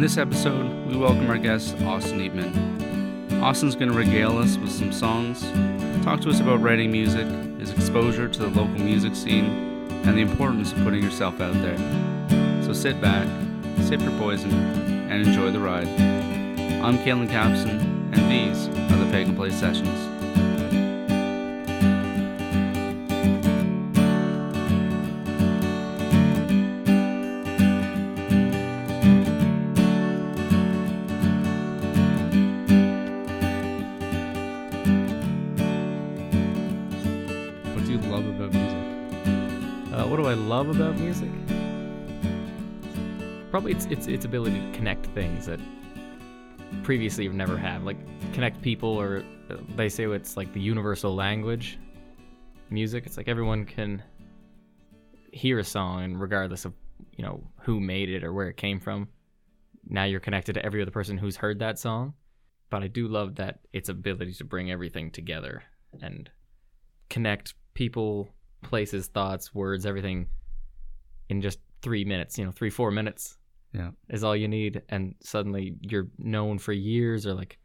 In this episode, we welcome our guest, Austin Eatman. Austin's going to regale us with some songs, talk to us about writing music, his exposure to the local music scene, and the importance of putting yourself out there. So sit back, sip your poison, and enjoy the ride. I'm Kalen Capson, and these are the Pagan Place Sessions. Probably its its its ability to connect things that previously you've never had, like connect people, or uh, they say it's like the universal language. Music, it's like everyone can hear a song, and regardless of you know who made it or where it came from, now you're connected to every other person who's heard that song. But I do love that its ability to bring everything together and connect people, places, thoughts, words, everything in just three minutes, you know, three, four minutes Yeah. is all you need. And suddenly you're known for years or like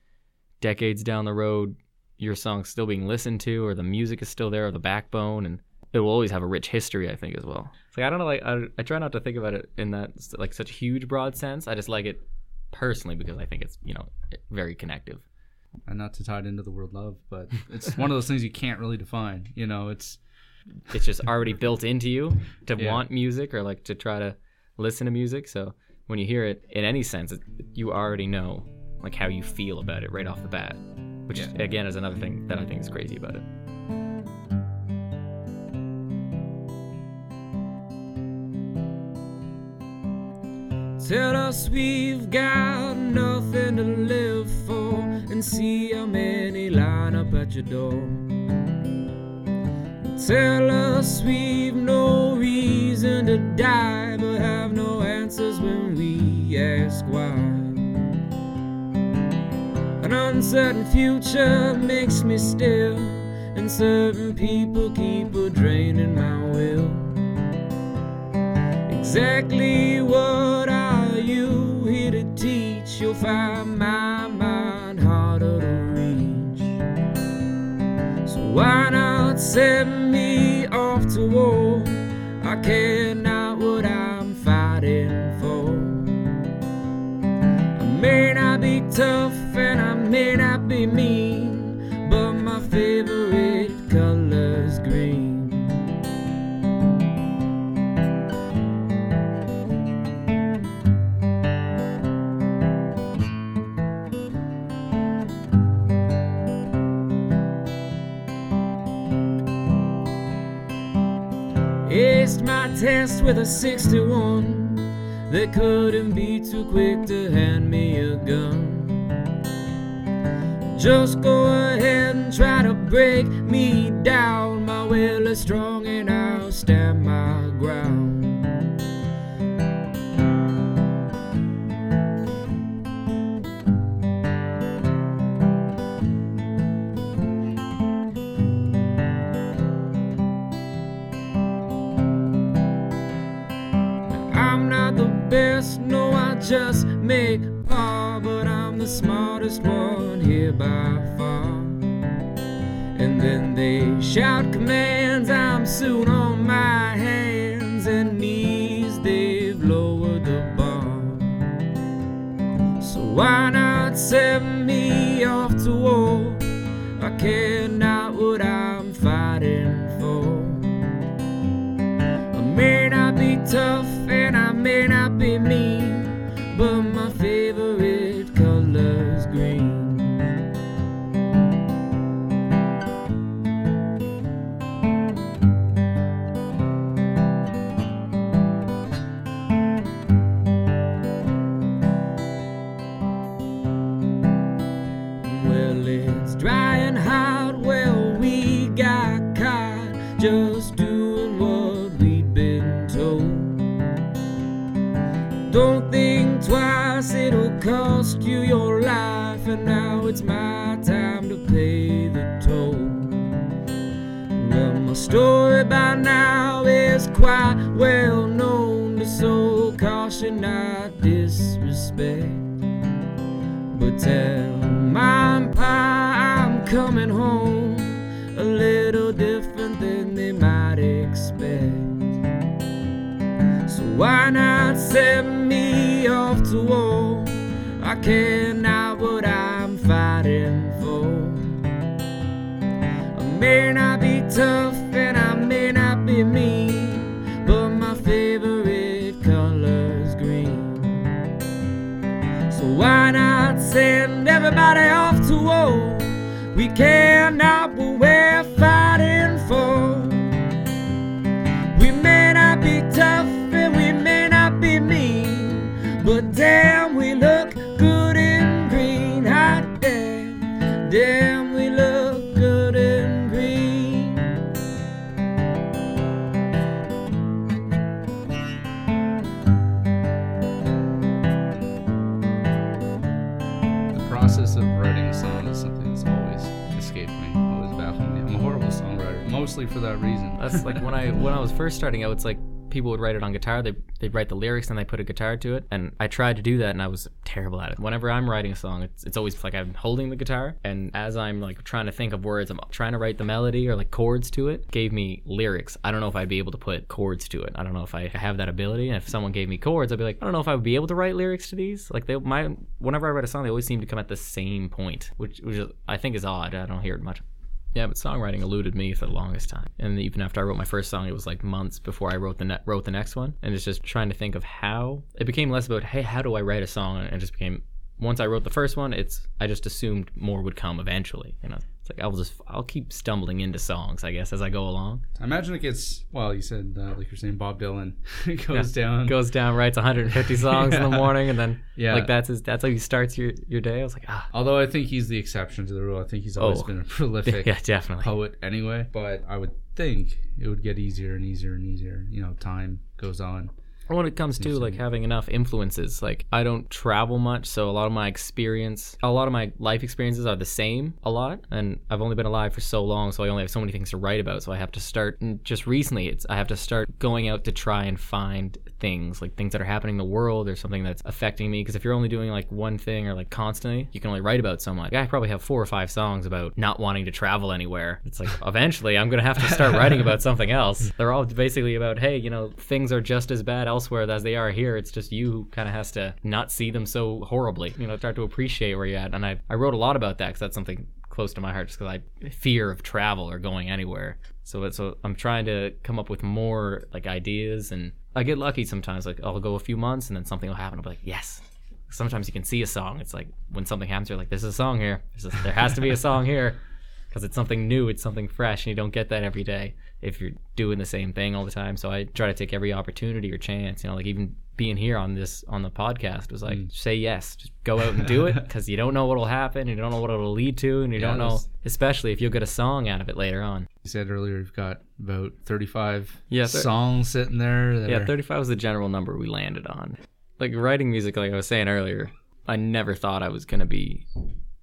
decades down the road, your song's still being listened to or the music is still there or the backbone. And it will always have a rich history, I think, as well. It's like, I don't know, like, I, I try not to think about it in that, like, such huge, broad sense. I just like it personally because I think it's, you know, very connective. And not to tie it into the word love, but it's one of those things you can't really define. You know, it's it's just already built into you to Yeah. want music or like to try to listen to music. So when you hear it in any sense, it, you already know like how you feel about it right off the bat, which Yeah. again is another thing that I think is crazy about it. Tell us we've got nothing to live for and see how many line up at your door. Tell us we've no reason to die but have no answers when we ask why. An uncertain future makes me still, and certain people keep a draining my will. Exactly what are you here to teach? You'll find my mind harder to reach. So why not send me off to war? I care not what I'm be tough and I may not be mean, but my favorite color's green. Aced my test with a 61. They couldn't be too quick to hand me a gun. Just go ahead and try to break me down. My will is strong and I'll stand my ground. Just make par, ah, but I'm the smartest one here by far. And then they shout commands, I'm soon on my hands and knees, they've lowered the bar. So why not send be mean, but my favorite color's green. So why not send everybody off to war? We care that reason. That's like when I when I was first starting out. It's like people would write it on guitar. They they'd write the lyrics and they put a guitar to it. And I tried to do that and I was terrible at it. Whenever I'm writing a song, it's it's always like I'm holding the guitar and as I'm like trying to think of words, I'm trying to write the melody or like chords to it. Gave me lyrics. I don't know if I'd be able to put chords to it. I don't know if I have that ability. And if someone gave me chords, I'd be like, I don't know if I would be able to write lyrics to these. Like they my whenever I write a song, they always seem to come at the same point, which which I think is odd. I don't hear it much. Yeah, but songwriting eluded me for the longest time. And even after I wrote my first song, it was like months before I wrote the ne- wrote the next one. And it's just trying to think of how it became less about hey, how do I write a song? And it just became once I wrote the first one, it's I just assumed more would come eventually. You know, it's like I'll just I'll keep stumbling into songs, I guess, as I go along. I imagine it gets well. You said uh, like you're saying Bob Dylan goes down. Goes down, writes 150 songs in the morning, and then Yeah. like that's his that's how he starts your your day. I was like ah Although I think he's the exception to the rule. I think he's always Oh. been a prolific yeah definitely. poet anyway. But I would think it would get easier and easier and easier. You know, time goes on. When it comes to like having enough influences like i don't travel much so a lot of my experience a lot of my life experiences are the same a lot and i've only been alive for so long so i only have so many things to write about so i have to start and just recently it's i have to start going out to try and find things like things that are happening in the world or something that's affecting me because if you're only doing like one thing or like constantly you can only write about so much. I probably have four or five songs about not wanting to travel anywhere. It's like eventually i'm gonna have to start writing about something else. They're all basically about hey you know things are just as bad elsewhere as they are here it's just you who kind of has to not see them so horribly you know start to appreciate where you're at. And i, I wrote a lot about that because that's something close to my heart just because i fear of travel or going anywhere. So so i'm trying to come up with more like ideas and i get lucky sometimes like i'll go a few months and then something will happen i'll be like yes. Sometimes you can see a song it's like when something happens you're like there's a song here. There has to be a song here. Because it's something new it's something fresh and you don't get that every day if you're doing the same thing all the time so i try to take every opportunity or chance you know like even being here on this on the podcast was like mm. say yes just go out and do it because you don't know what'll happen you don't know what it'll lead to and you Yeah, don't know that's- especially if you'll get a song out of it later on You said earlier you've got about 35 Yeah, thir- songs sitting there. Yeah, are, 35 was the general number we landed on. Like writing music, like I was saying earlier, I never thought I was going to be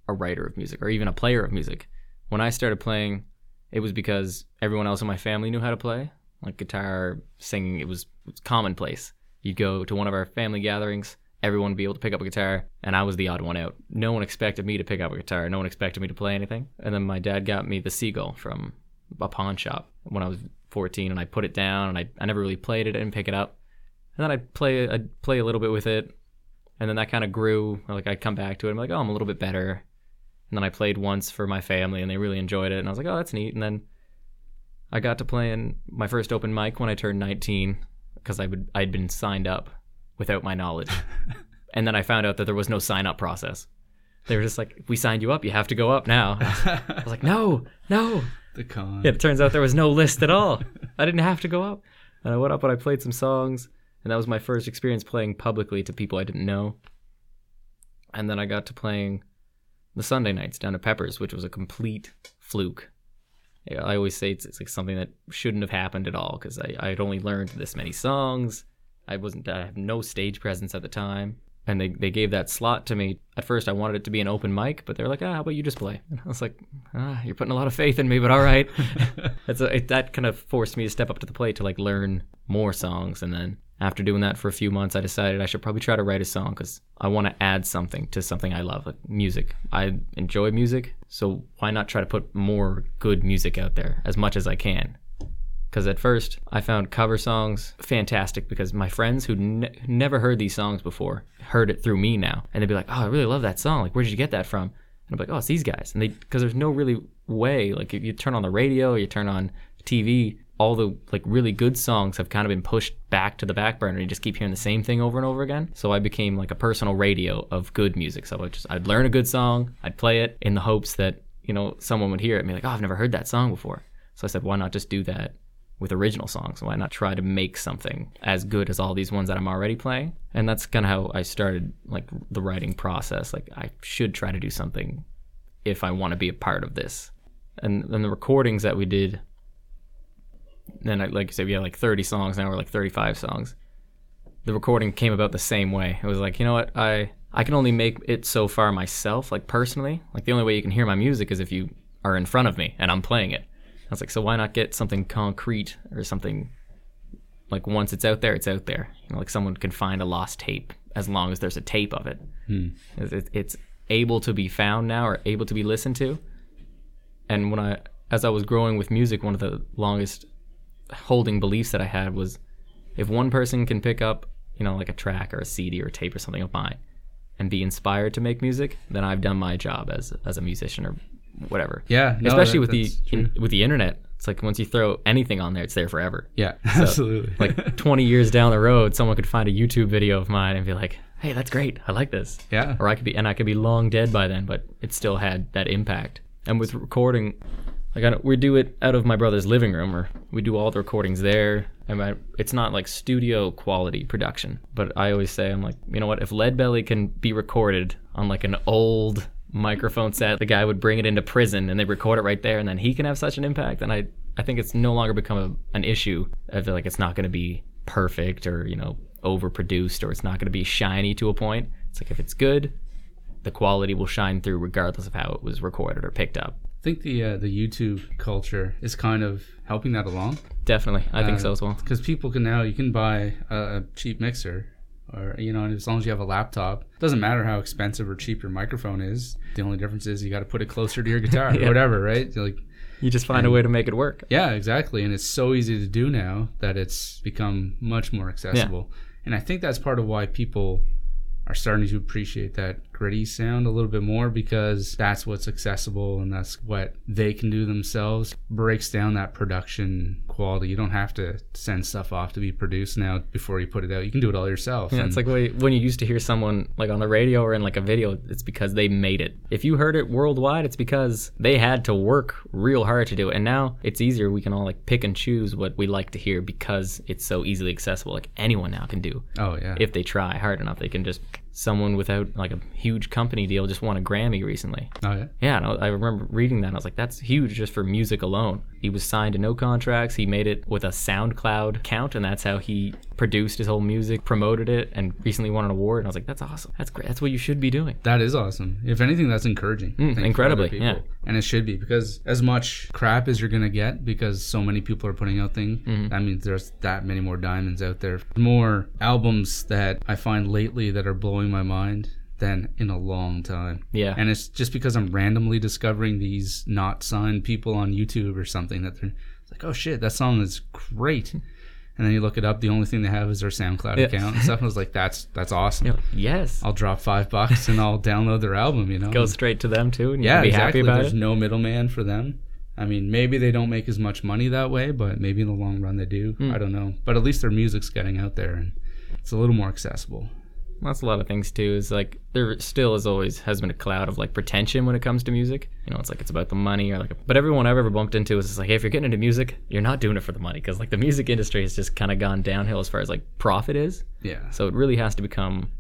a writer of music or even a player of music. When I started playing, it was because everyone else in my family knew how to play. Like guitar, singing, it was, it was commonplace. You'd go to one of our family gatherings, everyone would be able to pick up a guitar, and I was the odd one out. No one expected me to pick up a guitar. No one expected me to play anything. And then my dad got me the Seagull from a pawn shop when I was 14, and I put it down, and I, I never really played it. I didn't pick it up. And then I'd play I'd play a little bit with it, and then that kind of grew. Like I'd come back to it. I'm like, oh, I'm a little bit better. And then I played once for my family, and they really enjoyed it. And I was like, oh, that's neat. And then I got to playing my first open mic when I turned 19 because I would I'd been signed up without my knowledge, and then I found out that there was no sign up process. They were just like, we signed you up, you have to go up now. I was like, no, no. the con. Yeah, it turns out there was no list at all. I didn't have to go up. And I went up and I played some songs, and that was my first experience playing publicly to people I didn't know. And then I got to playing the Sunday nights down at Peppers, which was a complete fluke. I always say it's, it's like something that shouldn't have happened at all because I I'd only learned this many songs. I wasn't I have no stage presence at the time, and they they gave that slot to me. At first, I wanted it to be an open mic, but they're like, ah, how about you just play? And I was like, ah, you're putting a lot of faith in me, but all right. It, that kind of forced me to step up to the plate to like learn more songs, and then after doing that for a few months, I decided I should probably try to write a song because I want to add something to something I love, like music. I enjoy music, so why not try to put more good music out there as much as I can? Because at first, I found cover songs fantastic because my friends who ne- never heard these songs before heard it through me now. And they'd be like, oh, I really love that song. Like, where did you get that from? And I'm like, oh, it's these guys. And they, because there's no really way, like, if you turn on the radio, you turn on TV, all the like really good songs have kind of been pushed back to the back burner. You just keep hearing the same thing over and over again. So I became like a personal radio of good music. So I just I'd learn a good song, I'd play it in the hopes that you know someone would hear it and be like, oh, I've never heard that song before. So I said, why not just do that with original songs? Why not try to make something as good as all these ones that I'm already playing? And that's kind of how I started like the writing process. Like I should try to do something if I want to be a part of this. And then the recordings that we did then I, like I said, we had like 30 songs. Now we're like 35 songs. The recording came about the same way. It was like, you know what, I I can only make it so far myself, like personally. Like the only way you can hear my music is if you are in front of me and I'm playing it. I was like, so why not get something concrete or something like once it's out there, it's out there. You know, like someone can find a lost tape as long as there's a tape of it. Hmm. It- It's able to be found now or able to be listened to. And when I, as I was growing with music, one of the longest holding beliefs that I had was if one person can pick up, you know, like a track or a CD or a tape or something of mine and be inspired to make music, then I've done my job as as a musician or whatever. Yeah, no, especially that- with the in, with the internet. It's like once you throw anything on there, it's there forever. Yeah, absolutely. Like 20 years down the road, someone could find a YouTube video of mine and be like, "Hey, that's great. I like this." yeah, or I could be and I could be long dead by then, but it still had that impact. And with recording, like I we do it out of my brother's living room, or we do all the recordings there. And I, it's not like studio quality production, but I always say I'm like, you know what? If Lead Belly can be recorded on like an old microphone set, the guy would bring it into prison and they record it right there, and then he can have such an impact. And I, I think it's no longer become a, an issue. I feel like it's not going to be perfect or you know overproduced or it's not going to be shiny to a point. It's like if it's good, the quality will shine through regardless of how it was recorded or picked up. I think the uh, the YouTube culture is kind of helping that along. Definitely, I think Uh, so as well. because people can now you can buy a, a cheap mixer or you know and as long as you have a laptop doesn't matter how expensive or cheap your microphone is the only difference is you got to put it closer to your guitar or whatever right like You just find a way to make it work. yeah exactly and it's so easy to do now that it's become much more accessible Yeah. and i think that's part of why people are starting to appreciate that gritty sound a little bit more because that's what's accessible and that's what they can do themselves breaks down that production quality you don't have to send stuff off to be produced now before you put it out you can do it all yourself Yeah, And- it's like when you- when you used to hear someone like on the radio or in like a video, it's because they made it. If you heard it worldwide, it's because they had to work real hard to do it. And now it's easier. We can all like pick and choose what we like to hear because it's so easily accessible. Like anyone now can do. oh yeah if they try hard enough, they can just. Someone without like a huge company deal just won a Grammy recently. oh yeah Yeah, and I I remember reading that. and I was like, that's huge just for music alone. He was signed to no contracts. He made it with a SoundCloud account, and that's how he produced his whole music, promoted it, and recently won an award. And I was like, that's awesome. That's great. That's what you should be doing. That is awesome. If anything, that's encouraging. I think, for other incredibly, yeah. And it should be because as much crap as you're gonna get because so many people are putting out things, Mm-hmm. that means there's that many more diamonds out there. More albums that I find lately that are blowing my mind than in a long time. Yeah. And it's just because I'm randomly discovering these not signed people on YouTube or something that they're like, oh shit, that song is great. And then you look it up, the only thing they have is their SoundCloud Yeah. account and stuff. And I was like, that's that's awesome. Yes. I'll drop five bucks and I'll download their album, you know? Go straight to them too, and yeah, be exactly. happy about There's it. There's no middleman for them. I mean, maybe they don't make as much money that way, but maybe in the long run they do. Hmm. I don't know. But at least their music's getting out there and it's a little more accessible. That's a lot of things too. Is like there still is always has been a cloud of like pretension when it comes to music. You know, it's like it's about the money or like. But everyone I've ever bumped into is just like, hey, if you're getting into music, you're not doing it for the money because like the music industry has just kind of gone downhill as far as like profit is. Yeah. So it really has to become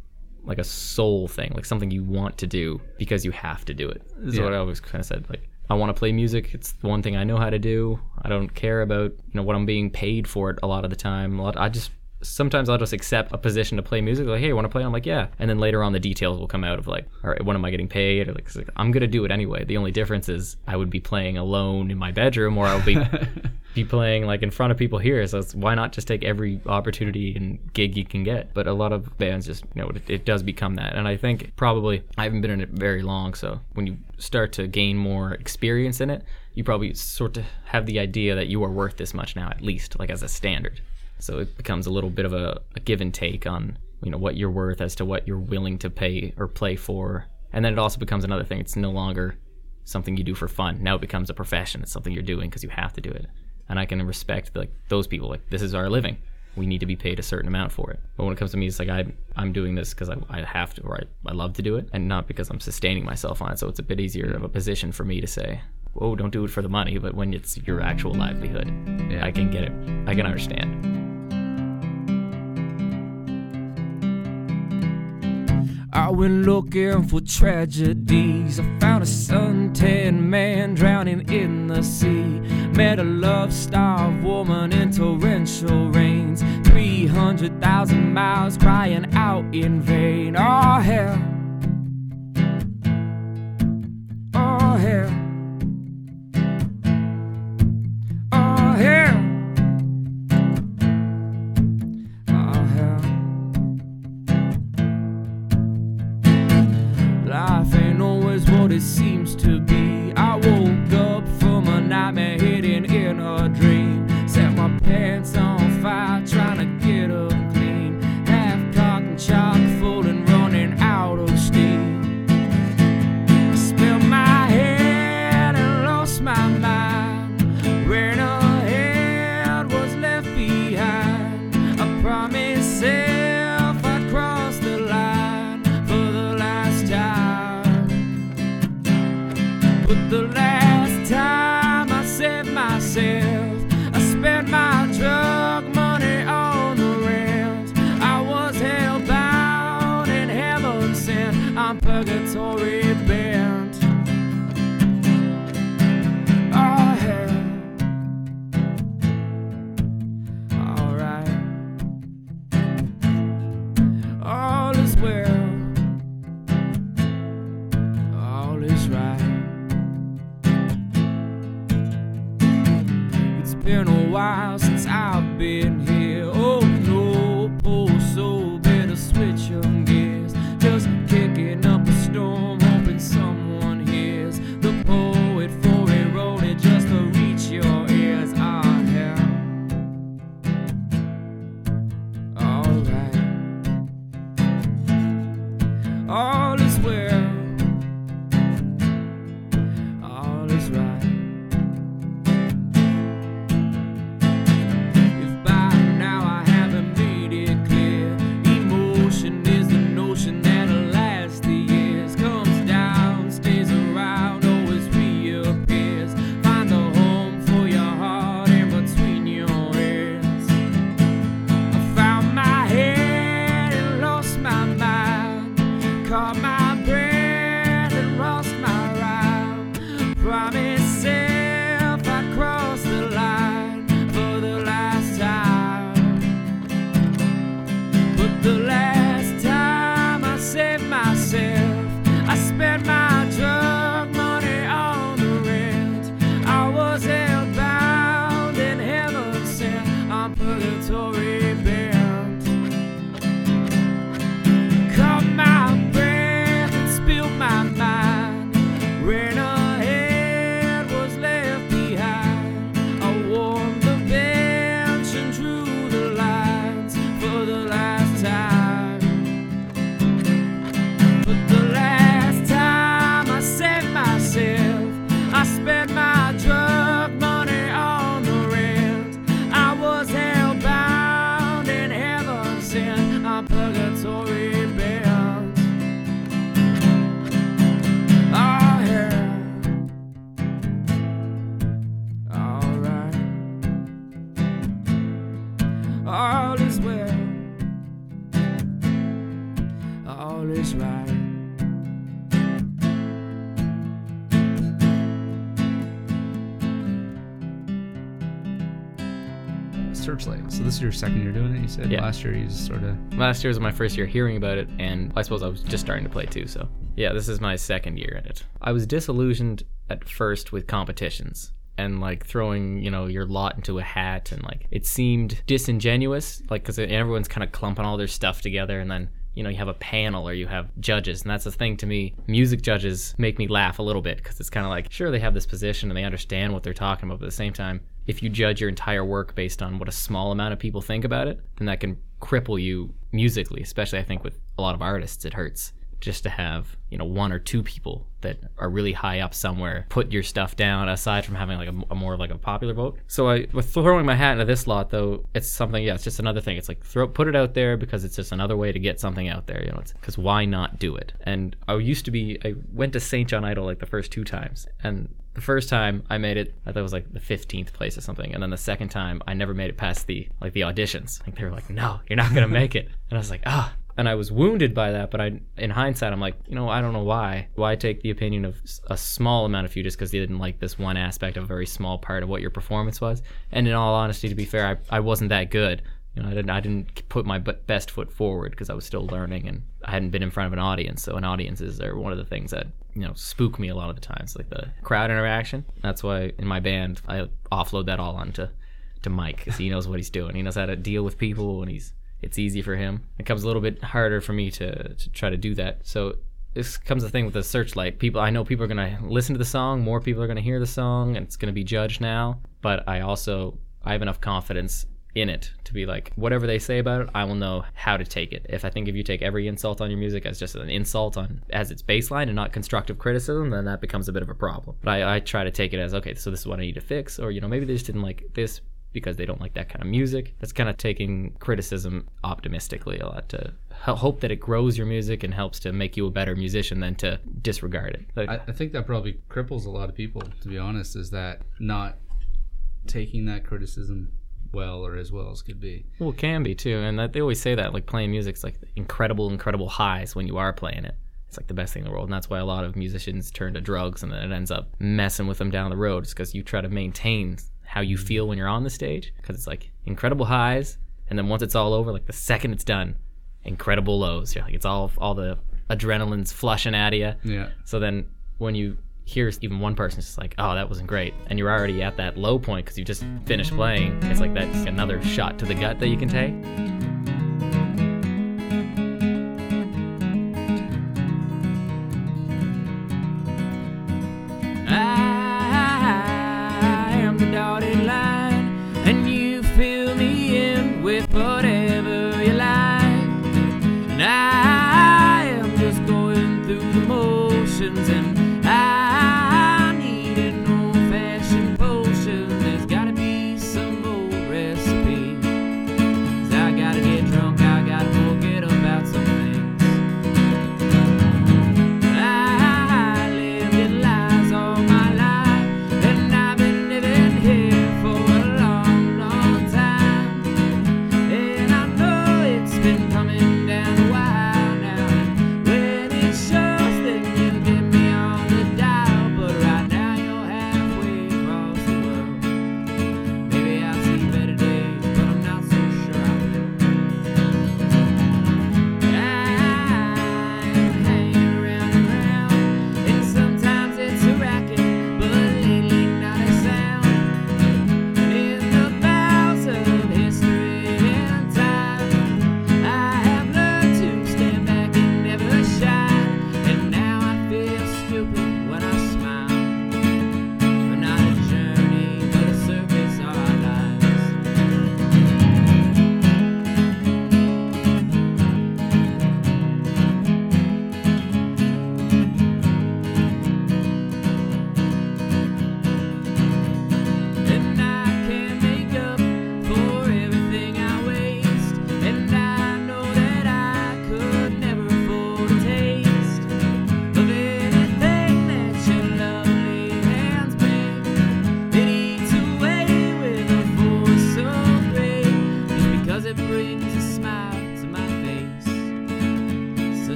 like a soul thing, like something you want to do because you have to do it. This is Yeah. what I always kind of said. Like I want to play music. It's the one thing I know how to do. I don't care about you know what I'm being paid for it a lot of the time. A lot. I just sometimes I'll just accept a position to play music. Like, hey, you want to play? I'm like, yeah. And then later on, the details will come out of like, all right, when am I getting paid? Or like, I'm gonna do it anyway. The only difference is I would be playing alone in my bedroom, or I would be be playing like in front of people here. So it's, why not just take every opportunity and gig you can get? But a lot of bands just, you know, it, it does become that. And I think probably I haven't been in it very long. So when you start to gain more experience in it, you probably sort of have the idea that you are worth this much now, at least like as a standard. So it becomes a little bit of a, a give and take on you know what you're worth as to what you're willing to pay or play for. And then it also becomes another thing. It's no longer something you do for fun. Now it becomes a profession. It's something you're doing because you have to do it and I can respect like those people. Like this is our living. We need to be paid a certain amount for it. But when it comes to me, it's like I I'm doing this because I, I have to or I, I love to do it, and not because I'm sustaining myself on it. So it's a bit easier of a position for me to say, oh, don't do it for the money." But when it's your actual livelihood, yeah. I can get it. I can understand. I went looking for tragedies. I found a suntanned man drowning in the sea. Met a love starved woman in torrential rains. 300,000 miles crying out in vain. Oh, hell. all is well, all is right. Searchlight. So this is your second year doing it. You said yeah. last year you sort of. Last year was my first year hearing about it, and I suppose I was just starting to play too. So yeah, this is my second year in it. I was disillusioned at first with competitions and like throwing you know your lot into a hat and like it seemed disingenuous like because everyone's kind of clumping all their stuff together and then you know you have a panel or you have judges and that's the thing to me. Music judges make me laugh a little bit because it's kind of like sure they have this position and they understand what they're talking about but at the same time if you judge your entire work based on what a small amount of people think about it then that can cripple you musically especially i think with a lot of artists it hurts just to have you know one or two people that are really high up somewhere put your stuff down aside from having like a, a more like a popular vote. So i with throwing my hat into this lot though it's something yeah it's just another thing. It's like throw put it out there because it's just another way to get something out there you know because why not do it? And i used to be i went to st john idol like the first two times. And the first time I made it, I thought it was like the 15th place or something, and then the second time I never made it past the like the auditions. Like they were like, "No, you're not gonna make it," and I was like, "Ah." And I was wounded by that, but I, in hindsight, I'm like, you know, I don't know why. Why take the opinion of a small amount of you just because they didn't like this one aspect of a very small part of what your performance was? And in all honesty, to be fair, I, I wasn't that good. You know, I didn't I didn't put my best foot forward because I was still learning and I hadn't been in front of an audience. So, an audiences are one of the things that you know spook me a lot of the times, like the crowd interaction. That's why in my band I offload that all onto to Mike because he knows what he's doing. He knows how to deal with people and he's it's easy for him. It comes a little bit harder for me to to try to do that. So this comes the thing with the searchlight. People, I know people are gonna listen to the song. More people are gonna hear the song, and it's gonna be judged now. But I also I have enough confidence in it to be like whatever they say about it i will know how to take it if i think if you take every insult on your music as just an insult on as its baseline and not constructive criticism then that becomes a bit of a problem but i, I try to take it as okay so this is what i need to fix or you know maybe they just didn't like this because they don't like that kind of music that's kind of taking criticism optimistically a lot to hope that it grows your music and helps to make you a better musician than to disregard it Like, I, I think that probably cripples a lot of people, to be honest, is that not taking that criticism well or as well as could be. Well, it can be too, and that, they always say that like playing music, music's like incredible, incredible highs when you are playing it. It's like the best thing in the world, and that's why a lot of musicians turn to drugs, and then it ends up messing with them down the road. It's because you try to maintain how you feel when you're on the stage, because it's like incredible highs, and then once it's all over, like the second it's done, incredible lows. You're like it's all all the adrenaline's flushing at you. Yeah. So then when you hear even one person just like, oh, that wasn't great, and you're already at that low point because you just finished playing, it's like that's another shot to the gut that you can take.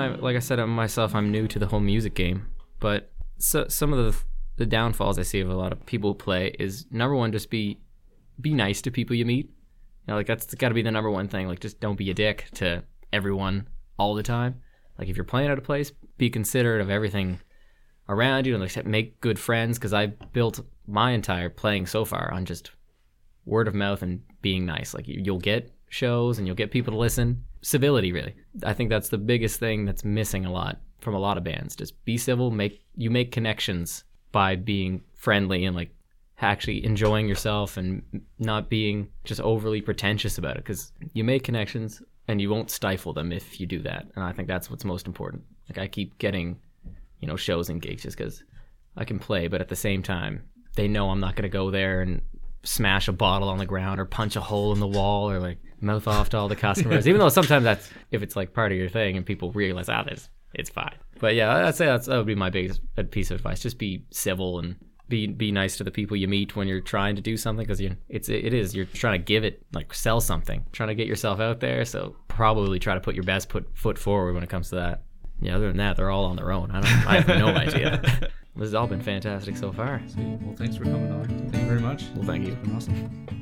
I like I said I'm myself, I'm new to the whole music game, but so, some of the the downfalls I see of a lot of people who play is number one, just be be nice to people you meet. You know, like that's got to be the number one thing. Like, just don't be a dick to everyone all the time. Like, if you're playing at a place, be considerate of everything around you and like make good friends. Because I built my entire playing so far on just word of mouth and being nice. Like, you'll get shows and you'll get people to listen. Civility, really. I think that's the biggest thing that's missing a lot from a lot of bands. Just be civil. Make you make connections by being friendly and like actually enjoying yourself and not being just overly pretentious about it because you make connections and you won't stifle them if you do that and i think that's what's most important like i keep getting you know shows and gigs just because i can play but at the same time they know i'm not going to go there and smash a bottle on the ground or punch a hole in the wall or like mouth off to all the customers even though sometimes that's if it's like part of your thing and people realize ah this it's fine. But yeah i'd say that's that would be my biggest piece of advice. Just be civil and be be nice to the people you meet when you're trying to do something because you it's it is you're trying to give it like sell something trying to get yourself out there. So probably try to put your best put foot forward when it comes to that. Yeah other than that they're all on their own. I don't i have no idea this has all been fantastic so far Sweet. well thanks for coming on thank you very much well thank you it's been awesome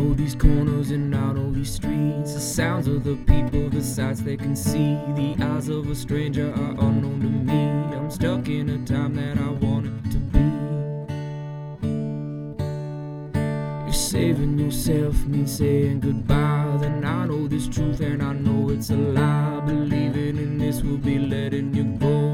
know these corners and out all these streets. The sounds of the people, the sights they can see. The eyes of a stranger are unknown to me. I'm stuck in a time that I wanted to be. If saving yourself means saying goodbye, then I know this truth and I know it's a lie. Believing in this will be letting you go.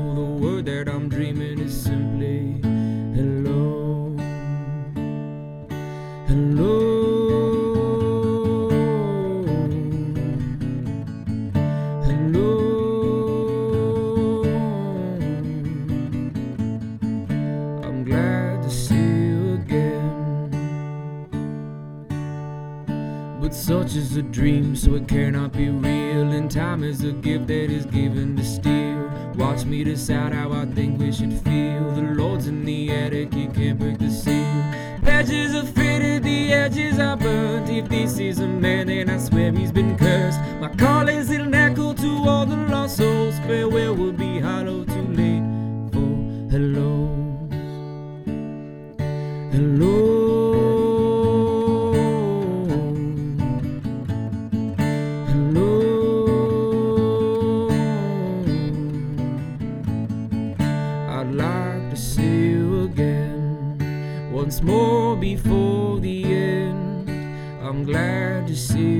Is a gift that is given to steal. Watch me decide how I think we should feel. The Lord's in the attic, he can't break the seal. Patches are faded, the edges are burnt. If this is a man, then I swear he's been cursed. My call is an echo to all the lost souls. Farewell will be hollow, too late for hello. Hello. Glad to see